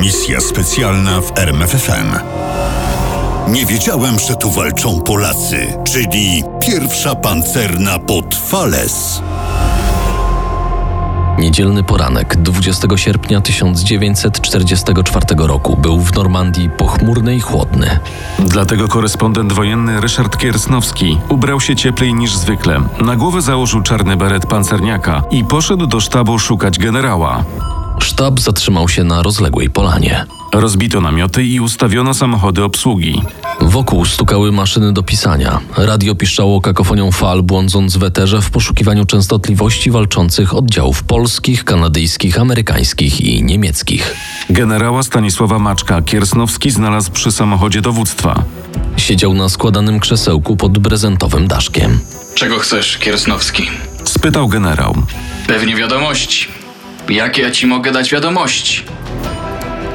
Misja specjalna w RMFFM. Nie wiedziałem, że tu walczą Polacy, czyli pierwsza pancerna pod Fales. Niedzielny poranek 20 sierpnia 1944 roku był w Normandii pochmurny i chłodny. Dlatego korespondent wojenny Ryszard Kiersnowski ubrał się cieplej niż zwykle. Na głowę założył czarny beret pancerniaka i poszedł do sztabu szukać generała. Sztab zatrzymał się na rozległej polanie. Rozbito namioty i ustawiono samochody obsługi. Wokół stukały maszyny do pisania. Radio piszczało kakofonią fal, błądząc w eterze w poszukiwaniu częstotliwości walczących oddziałów polskich, kanadyjskich, amerykańskich i niemieckich. Generała Stanisława Maczka Kiersnowski znalazł przy samochodzie dowództwa. Siedział na składanym krzesełku pod brezentowym daszkiem. Czego chcesz, Kiersnowski? Spytał generał. Pewnie wiadomości. Jakie ja ci mogę dać wiadomości?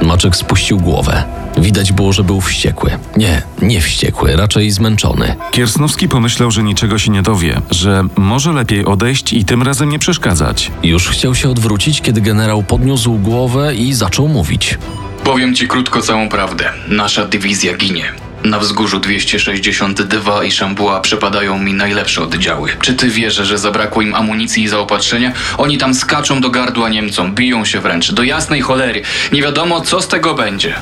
Maczek spuścił głowę. Widać było, że był wściekły. Nie, nie wściekły, raczej zmęczony. Kiersnowski pomyślał, że niczego się nie dowie, że może lepiej odejść i tym razem nie przeszkadzać. Już chciał się odwrócić, kiedy generał podniósł głowę i zaczął mówić. Powiem ci krótko całą prawdę. Nasza dywizja ginie. Na wzgórzu 262 i Szambua przepadają mi najlepsze oddziały. Czy ty wierzysz, że zabrakło im amunicji i zaopatrzenia? Oni tam skaczą do gardła Niemcom, biją się wręcz. Do jasnej cholery. Nie wiadomo, co z tego będzie.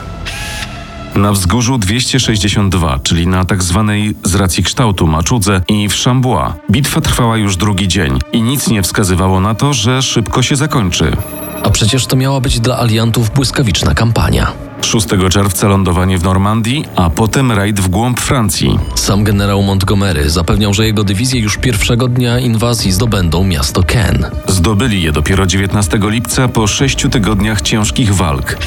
Na wzgórzu 262, czyli na tak zwanej z racji kształtu Maczudze i w Szambua. Bitwa trwała już drugi dzień i nic nie wskazywało na to, że szybko się zakończy. A przecież to miała być dla aliantów błyskawiczna kampania. 6 czerwca lądowanie w Normandii, a potem rajd w głąb Francji. Sam generał Montgomery zapewniał, że jego dywizje już pierwszego dnia inwazji zdobędą miasto Ken. Zdobyli je dopiero 19 lipca po sześciu tygodniach ciężkich walk.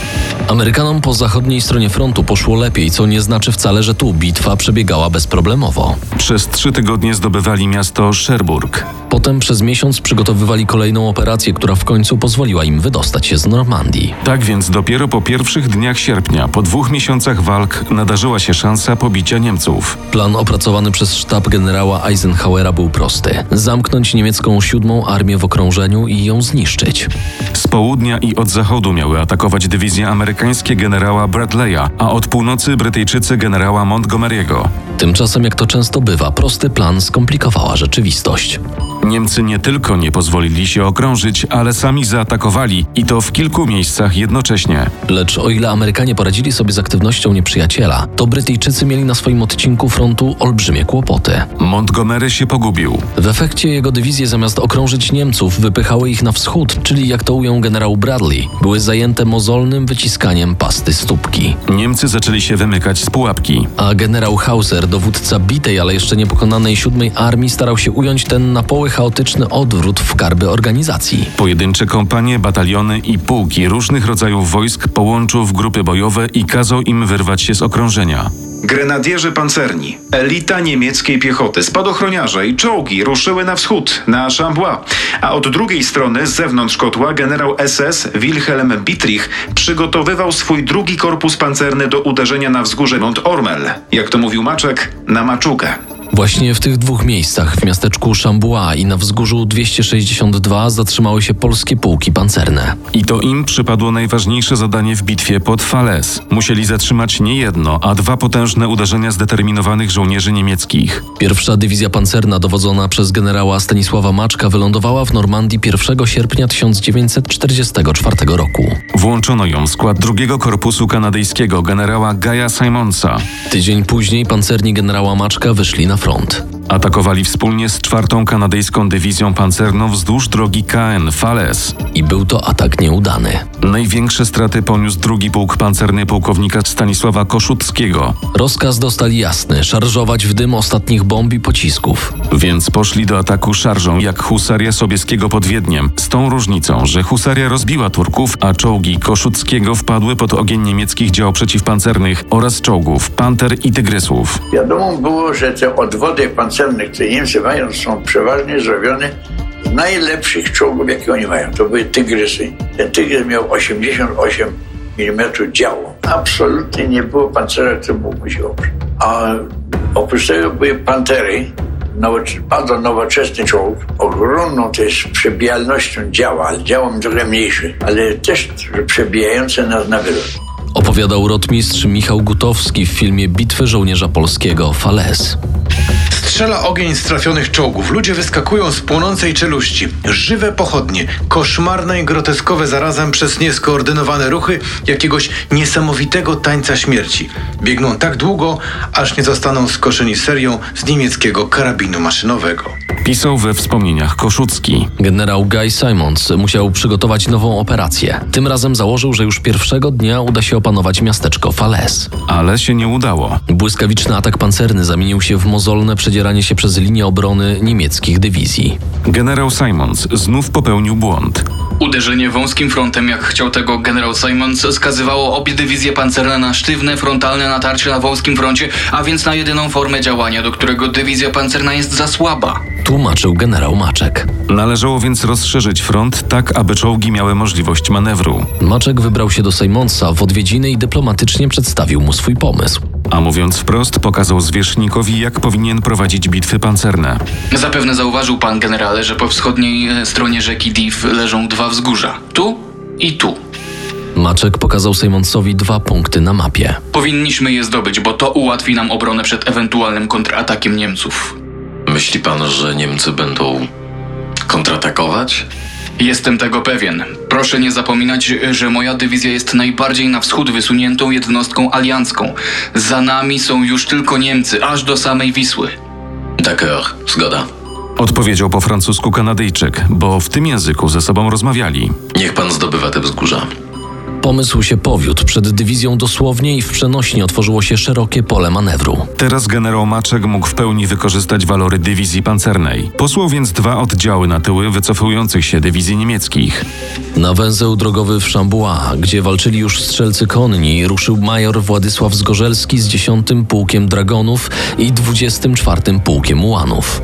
Amerykanom po zachodniej stronie frontu poszło lepiej, co nie znaczy wcale, że tu bitwa przebiegała bezproblemowo. Przez trzy tygodnie zdobywali miasto Cherbourg. Potem przez miesiąc przygotowywali kolejną operację, która w końcu pozwoliła im wydostać się z Normandii. Tak więc dopiero po pierwszych dniach sierpnia, po dwóch miesiącach walk, nadarzyła się szansa pobicia Niemców. Plan opracowany przez sztab generała Eisenhowera był prosty: zamknąć niemiecką siódmą armię w okrążeniu i ją zniszczyć. Z południa i od zachodu miały atakować dywizje amerykańskie generała Bradley'a, a od północy Brytyjczycy generała Montgomery'ego. Tymczasem, jak to często bywa, prosty plan skomplikowała rzeczywistość. Niemcy nie tylko nie pozwolili się okrążyć, ale sami zaatakowali i to w kilku miejscach jednocześnie. Lecz o ile Amerykanie poradzili sobie z aktywnością nieprzyjaciela, to Brytyjczycy mieli na swoim odcinku frontu olbrzymie kłopoty. Montgomery się pogubił. W efekcie jego dywizje zamiast okrążyć Niemców, wypychały ich na wschód, czyli jak to ujął generał Bradley, były zajęte mozolnym wyciskaniem pasty stópki. Niemcy zaczęli się wymykać z pułapki. A generał Hauser, dowódca bitej, ale jeszcze niepokonanej siódmej armii, starał się ująć ten na poły chaotyczny odwrót w karby organizacji. Pojedyncze kompanie, bataliony i pułki różnych rodzajów wojsk połączył w grupy bojowe i kazał im wyrwać się z okrążenia. Grenadierzy pancerni, elita niemieckiej piechoty, spadochroniarze i czołgi ruszyły na wschód, na Chambois, a od drugiej strony, z zewnątrz kotła, generał SS Wilhelm Bittrich przygotowywał swój drugi korpus pancerny do uderzenia na wzgórze Mont Ormel, jak to mówił Maczek, na Maczukę. Właśnie w tych dwóch miejscach, w miasteczku Chambois i na wzgórzu 262, zatrzymały się polskie pułki pancerne. I to im przypadło najważniejsze zadanie w bitwie pod Falaise. Musieli zatrzymać nie jedno, a dwa potężne uderzenia zdeterminowanych żołnierzy niemieckich. Pierwsza dywizja pancerna dowodzona przez generała Stanisława Maczka wylądowała w Normandii 1 sierpnia 1944 roku. Włączono ją w skład drugiego korpusu kanadyjskiego generała Gaja Simonsa. Tydzień później pancerni generała Maczka wyszli na front. Atakowali wspólnie z czwartą kanadyjską dywizją pancerną wzdłuż drogi KN Falaise. I był to atak nieudany. Największe straty poniósł drugi pułk pancerny pułkownika Stanisława Koszuckiego, Rozkaz dostali jasny: szarżować w dym ostatnich bomb i pocisków. więc poszli do ataku szarżą jak husaria Sobieskiego pod Wiedniem, z tą różnicą, że husaria rozbiła Turków, a czołgi Koszuckiego wpadły pod ogień niemieckich dział przeciwpancernych oraz czołgów Panter i Tygrysów. Wiadomo było, że te odwody pancerne, które Niemcy mają, są przeważnie zrobione najlepszych czołgów, jakie oni mają. To były tygrysy. Ten tygrys miał 88 mm działu. Absolutnie nie było pancerza, który mógłby się oprzeć. A oprócz tego były pantery, nowocze- bardzo nowoczesny czołg, ogromną też przebijalnością działa, ale działo trochę mniejszy, ale też przebijające nas na wylot. Opowiadał rotmistrz Michał Gutowski w filmie Bitwy żołnierza polskiego Fales. Strzela ogień z trafionych czołgów. Ludzie wyskakują z płonącej czeluści. Żywe pochodnie. Koszmarne i groteskowe zarazem przez nieskoordynowane ruchy jakiegoś niesamowitego tańca śmierci. Biegną tak długo, aż nie zostaną skoszeni serią z niemieckiego karabinu maszynowego. Pisał we wspomnieniach Koszucki. Generał Guy Simons musiał przygotować nową operację. Tym razem założył, że już pierwszego dnia uda się opanować miasteczko Fales. Ale się nie udało. Błyskawiczny atak pancerny zamienił się w mozolne przedzieranie się przez linię obrony niemieckich dywizji. Generał Simons znów popełnił błąd. Uderzenie wąskim frontem, jak chciał tego generał Simons, skazywało obie dywizje pancerne na sztywne, frontalne natarcie na wąskim froncie, a więc na jedyną formę działania, do którego dywizja pancerna jest za słaba. Tłumaczył generał Maczek. Należało więc rozszerzyć front tak, aby czołgi miały możliwość manewru. Maczek wybrał się do Simonsa w odwiedziny i dyplomatycznie przedstawił mu swój pomysł. A mówiąc wprost, pokazał zwierzchnikowi, jak powinien prowadzić bitwy pancerne. Zapewne zauważył pan generale, że po wschodniej e, stronie rzeki Div leżą dwa wzgórza. Tu i tu. Maczek pokazał Simonsowi dwa punkty na mapie. Powinniśmy je zdobyć, bo to ułatwi nam obronę przed ewentualnym kontratakiem Niemców. Myśli pan, że Niemcy będą kontratakować? Jestem tego pewien. Proszę nie zapominać, że moja dywizja jest najbardziej na wschód wysuniętą jednostką aliancką. Za nami są już tylko Niemcy, aż do samej Wisły. D'accord, zgoda. Odpowiedział po francusku Kanadyjczyk, bo w tym języku ze sobą rozmawiali. Niech pan zdobywa te wzgórza. Pomysł się powiódł. Przed dywizją dosłownie i w przenośni otworzyło się szerokie pole manewru. Teraz generał Maczek mógł w pełni wykorzystać walory dywizji pancernej. Posłał więc dwa oddziały na tyły wycofujących się dywizji niemieckich. Na węzeł drogowy w Chambois, gdzie walczyli już strzelcy konni, ruszył major Władysław Zgorzelski z 10 Pułkiem Dragonów i 24 Pułkiem Ułanów.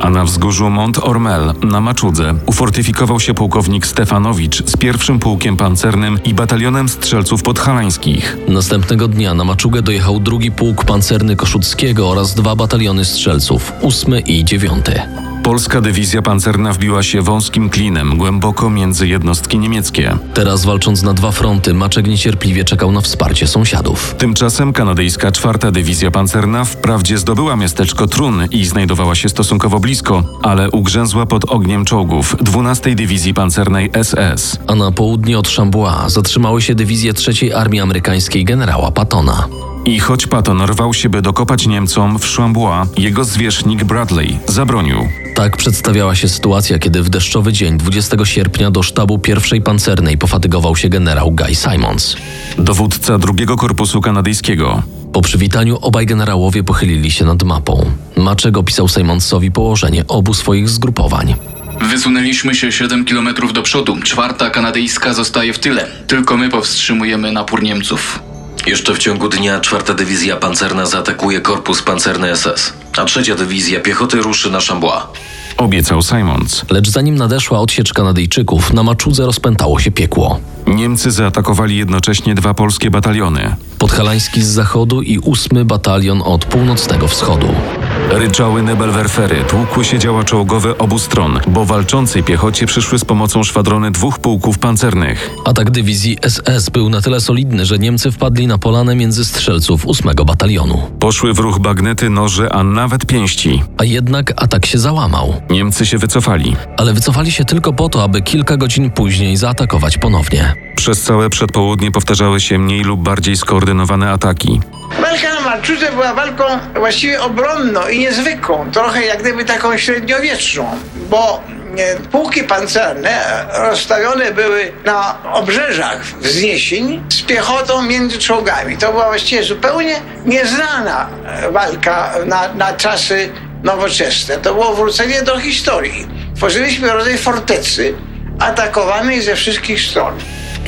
A na wzgórzu Mont Ormel na Maczudze ufortyfikował się pułkownik Stefanowicz z pierwszym pułkiem pancernym i batalionem strzelców podhalańskich. Następnego dnia na Maczugę dojechał drugi pułk pancerny Koszuckiego oraz dwa bataliony strzelców, ósmy i dziewiąty. Polska dywizja pancerna wbiła się wąskim klinem głęboko między jednostki niemieckie. Teraz walcząc na dwa fronty, Maczek niecierpliwie czekał na wsparcie sąsiadów. Tymczasem kanadyjska czwarta dywizja pancerna wprawdzie zdobyła miasteczko Trun i znajdowała się stosunkowo blisko, ale ugrzęzła pod ogniem czołgów 12 dywizji pancernej SS. A na południe od Chambois zatrzymały się dywizje trzeciej Armii Amerykańskiej generała Pattona. I choć Patton rwał się, by dokopać Niemcom w Chambois, jego zwierzchnik Bradley zabronił. Tak przedstawiała się sytuacja, kiedy w deszczowy dzień 20 sierpnia do sztabu pierwszej pancernej pofatygował się generał Guy Simons. Dowódca drugiego korpusu kanadyjskiego. Po przywitaniu obaj generałowie pochylili się nad mapą. Maczek opisał Simonsowi położenie obu swoich zgrupowań. Wysunęliśmy się 7 kilometrów do przodu. Czwarta kanadyjska zostaje w tyle. Tylko my powstrzymujemy napór Niemców. Jeszcze w ciągu dnia czwarta dywizja pancerna zaatakuje korpus pancerny SS, a trzecia dywizja piechoty ruszy na Chambois. Obiecał Simons. Lecz zanim nadeszła odsiecz Kanadyjczyków, na Maczudze rozpętało się piekło. Niemcy zaatakowali jednocześnie dwa polskie bataliony. Podhalański z zachodu i ósmy batalion od północnego wschodu. Ryczały nebelwerfery, tłukły się działa czołgowe obu stron, bo walczącej piechocie przyszły z pomocą szwadrony dwóch pułków pancernych. Atak dywizji SS był na tyle solidny, że Niemcy wpadli na polanę między strzelców ósmego batalionu. Poszły w ruch bagnety, noże, a nawet pięści. A jednak atak się załamał. Niemcy się wycofali. Ale wycofali się tylko po to, aby kilka godzin później zaatakować ponownie. Przez całe przedpołudnie powtarzały się mniej lub bardziej skoordynowane ataki. Walka na Malczudze była walką właściwie obronną i niezwykłą, trochę jak gdyby taką średniowieczną, bo e, pułki pancerne rozstawione były na obrzeżach wzniesień z piechotą między czołgami. To była właściwie zupełnie nieznana e, walka na, na czasy nowoczesne. To było wrócenie do historii. Tworzyliśmy rodzaj fortecy atakowanej ze wszystkich stron.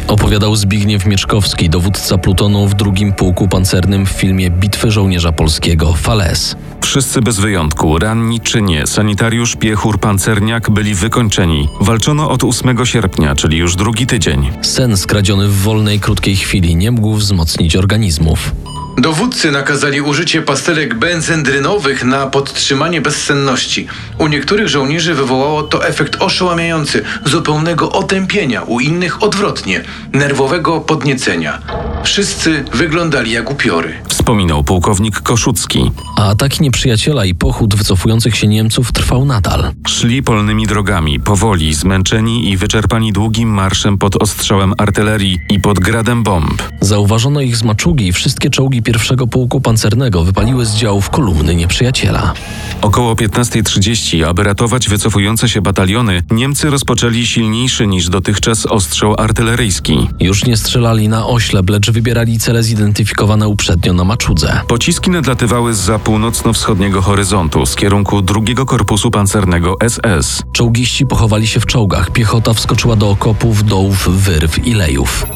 Opowiadał Zbigniew Mieczkowski, dowódca plutonu w drugim pułku pancernym w filmie Bitwy żołnierza polskiego Fales. Wszyscy bez wyjątku, ranni czy nie, sanitariusz, piechur, pancerniak byli wykończeni. Walczono od 8 sierpnia, czyli już drugi tydzień. Sen skradziony w wolnej, krótkiej chwili nie mógł wzmocnić organizmów. Dowódcy nakazali użycie pastelek benzendrynowych na podtrzymanie bezsenności. U niektórych żołnierzy wywołało to efekt oszałamiający, zupełnego otępienia, u innych odwrotnie, nerwowego podniecenia. Wszyscy wyglądali jak upiory. Wspominał pułkownik Koszucki. A ataki nieprzyjaciela i pochód wycofujących się Niemców trwał nadal. Szli polnymi drogami, powoli, zmęczeni i wyczerpani długim marszem pod ostrzałem artylerii i pod gradem bomb. Zauważono ich z maczugi i wszystkie czołgi pierwszego pułku pancernego wypaliły z działów kolumny nieprzyjaciela. Około 15.30, aby ratować wycofujące się bataliony, Niemcy rozpoczęli silniejszy niż dotychczas ostrzał artyleryjski. Już nie strzelali na oślep, lecz wybierali cele zidentyfikowane uprzednio na maczudze. Pociski nadlatywały z północno-wschodniego horyzontu z kierunku drugiego korpusu pancernego SS. Czołgiści pochowali się w czołgach, piechota wskoczyła do okopów, dołów, wyrw i lejów.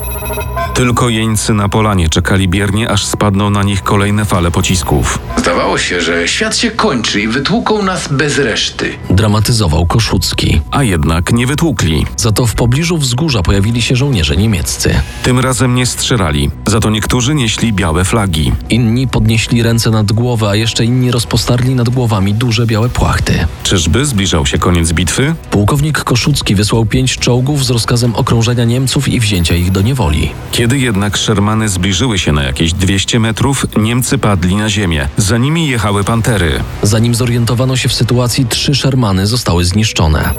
Tylko jeńcy na polanie czekali biernie, aż spadną na nich kolejne fale pocisków. Zdawało się, że świat się kończy i wytłuką nas bez reszty. Dramatyzował Koszucki. A jednak nie wytłukli. Za to w pobliżu wzgórza pojawili się żołnierze niemieccy. Tym razem nie strzelali, za to niektórzy nieśli białe flagi. Inni podnieśli ręce nad głowę, a jeszcze inni rozpostarli nad głowami duże białe płachty. Czyżby zbliżał się koniec bitwy? Pułkownik Koszucki wysłał pięć czołgów z rozkazem okrążenia Niemców i wzięcia ich do niewoli. Kiedy jednak Shermany zbliżyły się na jakieś 200 metrów, Niemcy padli na ziemię. Za nimi jechały pantery. Zanim zorientowano się w sytuacji, trzy Shermany zostały zniszczone.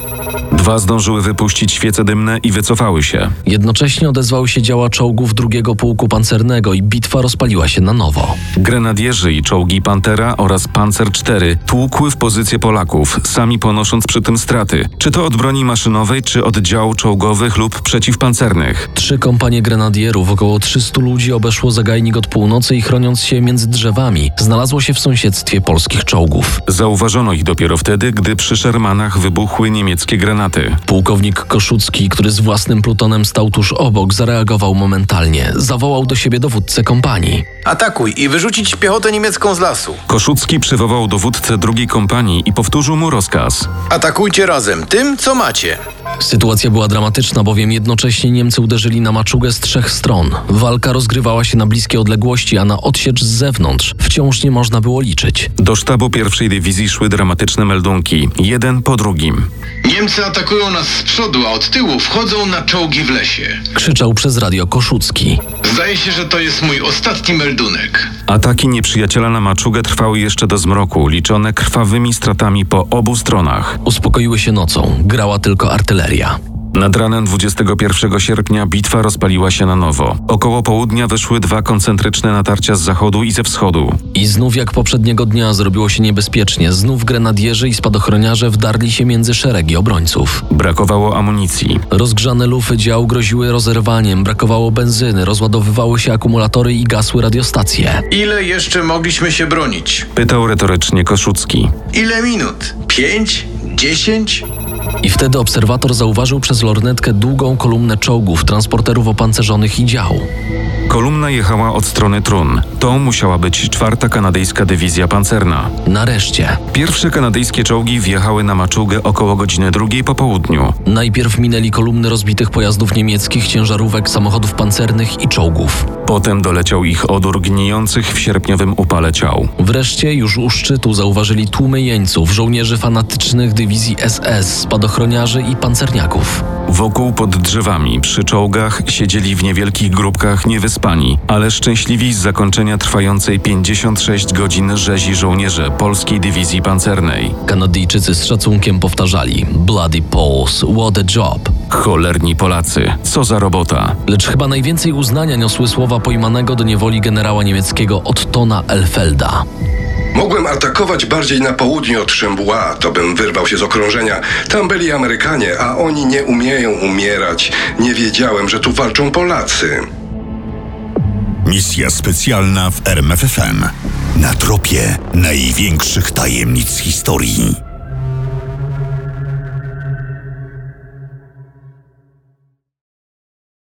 Dwa zdążyły wypuścić świece dymne i wycofały się. Jednocześnie odezwały się działa czołgów drugiego pułku pancernego i bitwa rozpaliła się na nowo. Grenadierzy i czołgi Pantera oraz Panzer IV tłukły w pozycję Polaków, sami ponosząc przy tym straty, czy to od broni maszynowej, czy od dział czołgowych lub przeciwpancernych. Trzy kompanie grenadierów, około 300 ludzi obeszło zagajnik od północy i chroniąc się między drzewami, znalazło się w sąsiedztwie polskich czołgów. Zauważono ich dopiero wtedy, gdy przy Shermanach wybuchły niemieckie granaty. Pułkownik Koszucki, który z własnym plutonem stał tuż obok, zareagował momentalnie. Zawołał do siebie dowódcę kompanii. Atakuj i wyrzucić piechotę niemiecką z lasu. Koszucki przywołał dowódcę drugiej kompanii i powtórzył mu rozkaz. Atakujcie razem tym, co macie. Sytuacja była dramatyczna, bowiem jednocześnie Niemcy uderzyli na maczugę z trzech stron. Walka rozgrywała się na bliskie odległości, a na odsiecz z zewnątrz wciąż nie można było liczyć. Do sztabu pierwszej dywizji szły dramatyczne meldunki, jeden po drugim. Niemcy atakują nas z przodu, a od tyłu wchodzą na czołgi w lesie. Krzyczał przez radio Koszucki. Zdaje się, że to jest mój ostatni meldunek. Ataki nieprzyjaciela na maczugę trwały jeszcze do zmroku, liczone krwawymi stratami po obu stronach. Uspokoiły się nocą, grała tylko artyleria. Nad ranem 21 sierpnia bitwa rozpaliła się na nowo. Około południa wyszły dwa koncentryczne natarcia z zachodu i ze wschodu. I znów jak poprzedniego dnia zrobiło się niebezpiecznie. Znów grenadierzy i spadochroniarze wdarli się między szeregi obrońców. Brakowało amunicji. Rozgrzane lufy dział groziły rozerwaniem, brakowało benzyny, rozładowywały się akumulatory i gasły radiostacje. Ile jeszcze mogliśmy się bronić? Pytał retorycznie Koszucki. Ile minut? Pięć? Dziesięć? I wtedy obserwator zauważył przez lornetkę długą kolumnę czołgów, transporterów opancerzonych i dział. Kolumna jechała od strony Trun. To musiała być czwarta kanadyjska dywizja pancerna. Nareszcie. Pierwsze kanadyjskie czołgi wjechały na maczugę około godziny drugiej po południu. Najpierw minęli kolumny rozbitych pojazdów niemieckich, ciężarówek, samochodów pancernych i czołgów. Potem doleciał ich odór gnijących w sierpniowym upale ciał. Wreszcie już u szczytu zauważyli tłumy jeńców, żołnierzy fanatycznych dywizji SS, spadochroniarzy i pancerniaków. Wokół pod drzewami, przy czołgach, siedzieli w niewielkich grupkach niewyspani, ale szczęśliwi z zakończenia trwającej 56 godzin rzezi żołnierze polskiej dywizji pancernej. Kanadyjczycy z szacunkiem powtarzali Bloody Poles, what a job. Cholerni Polacy, co za robota. Lecz chyba najwięcej uznania niosły słowa pojmanego do niewoli generała niemieckiego Ottona Elfelda. Mogłem atakować bardziej na południe od Szembła, to bym wyrwał się z okrążenia. Tam byli Amerykanie, a oni nie umieją umierać. Nie wiedziałem, że tu walczą Polacy. Misja specjalna w RMFFM. Na tropie największych tajemnic historii.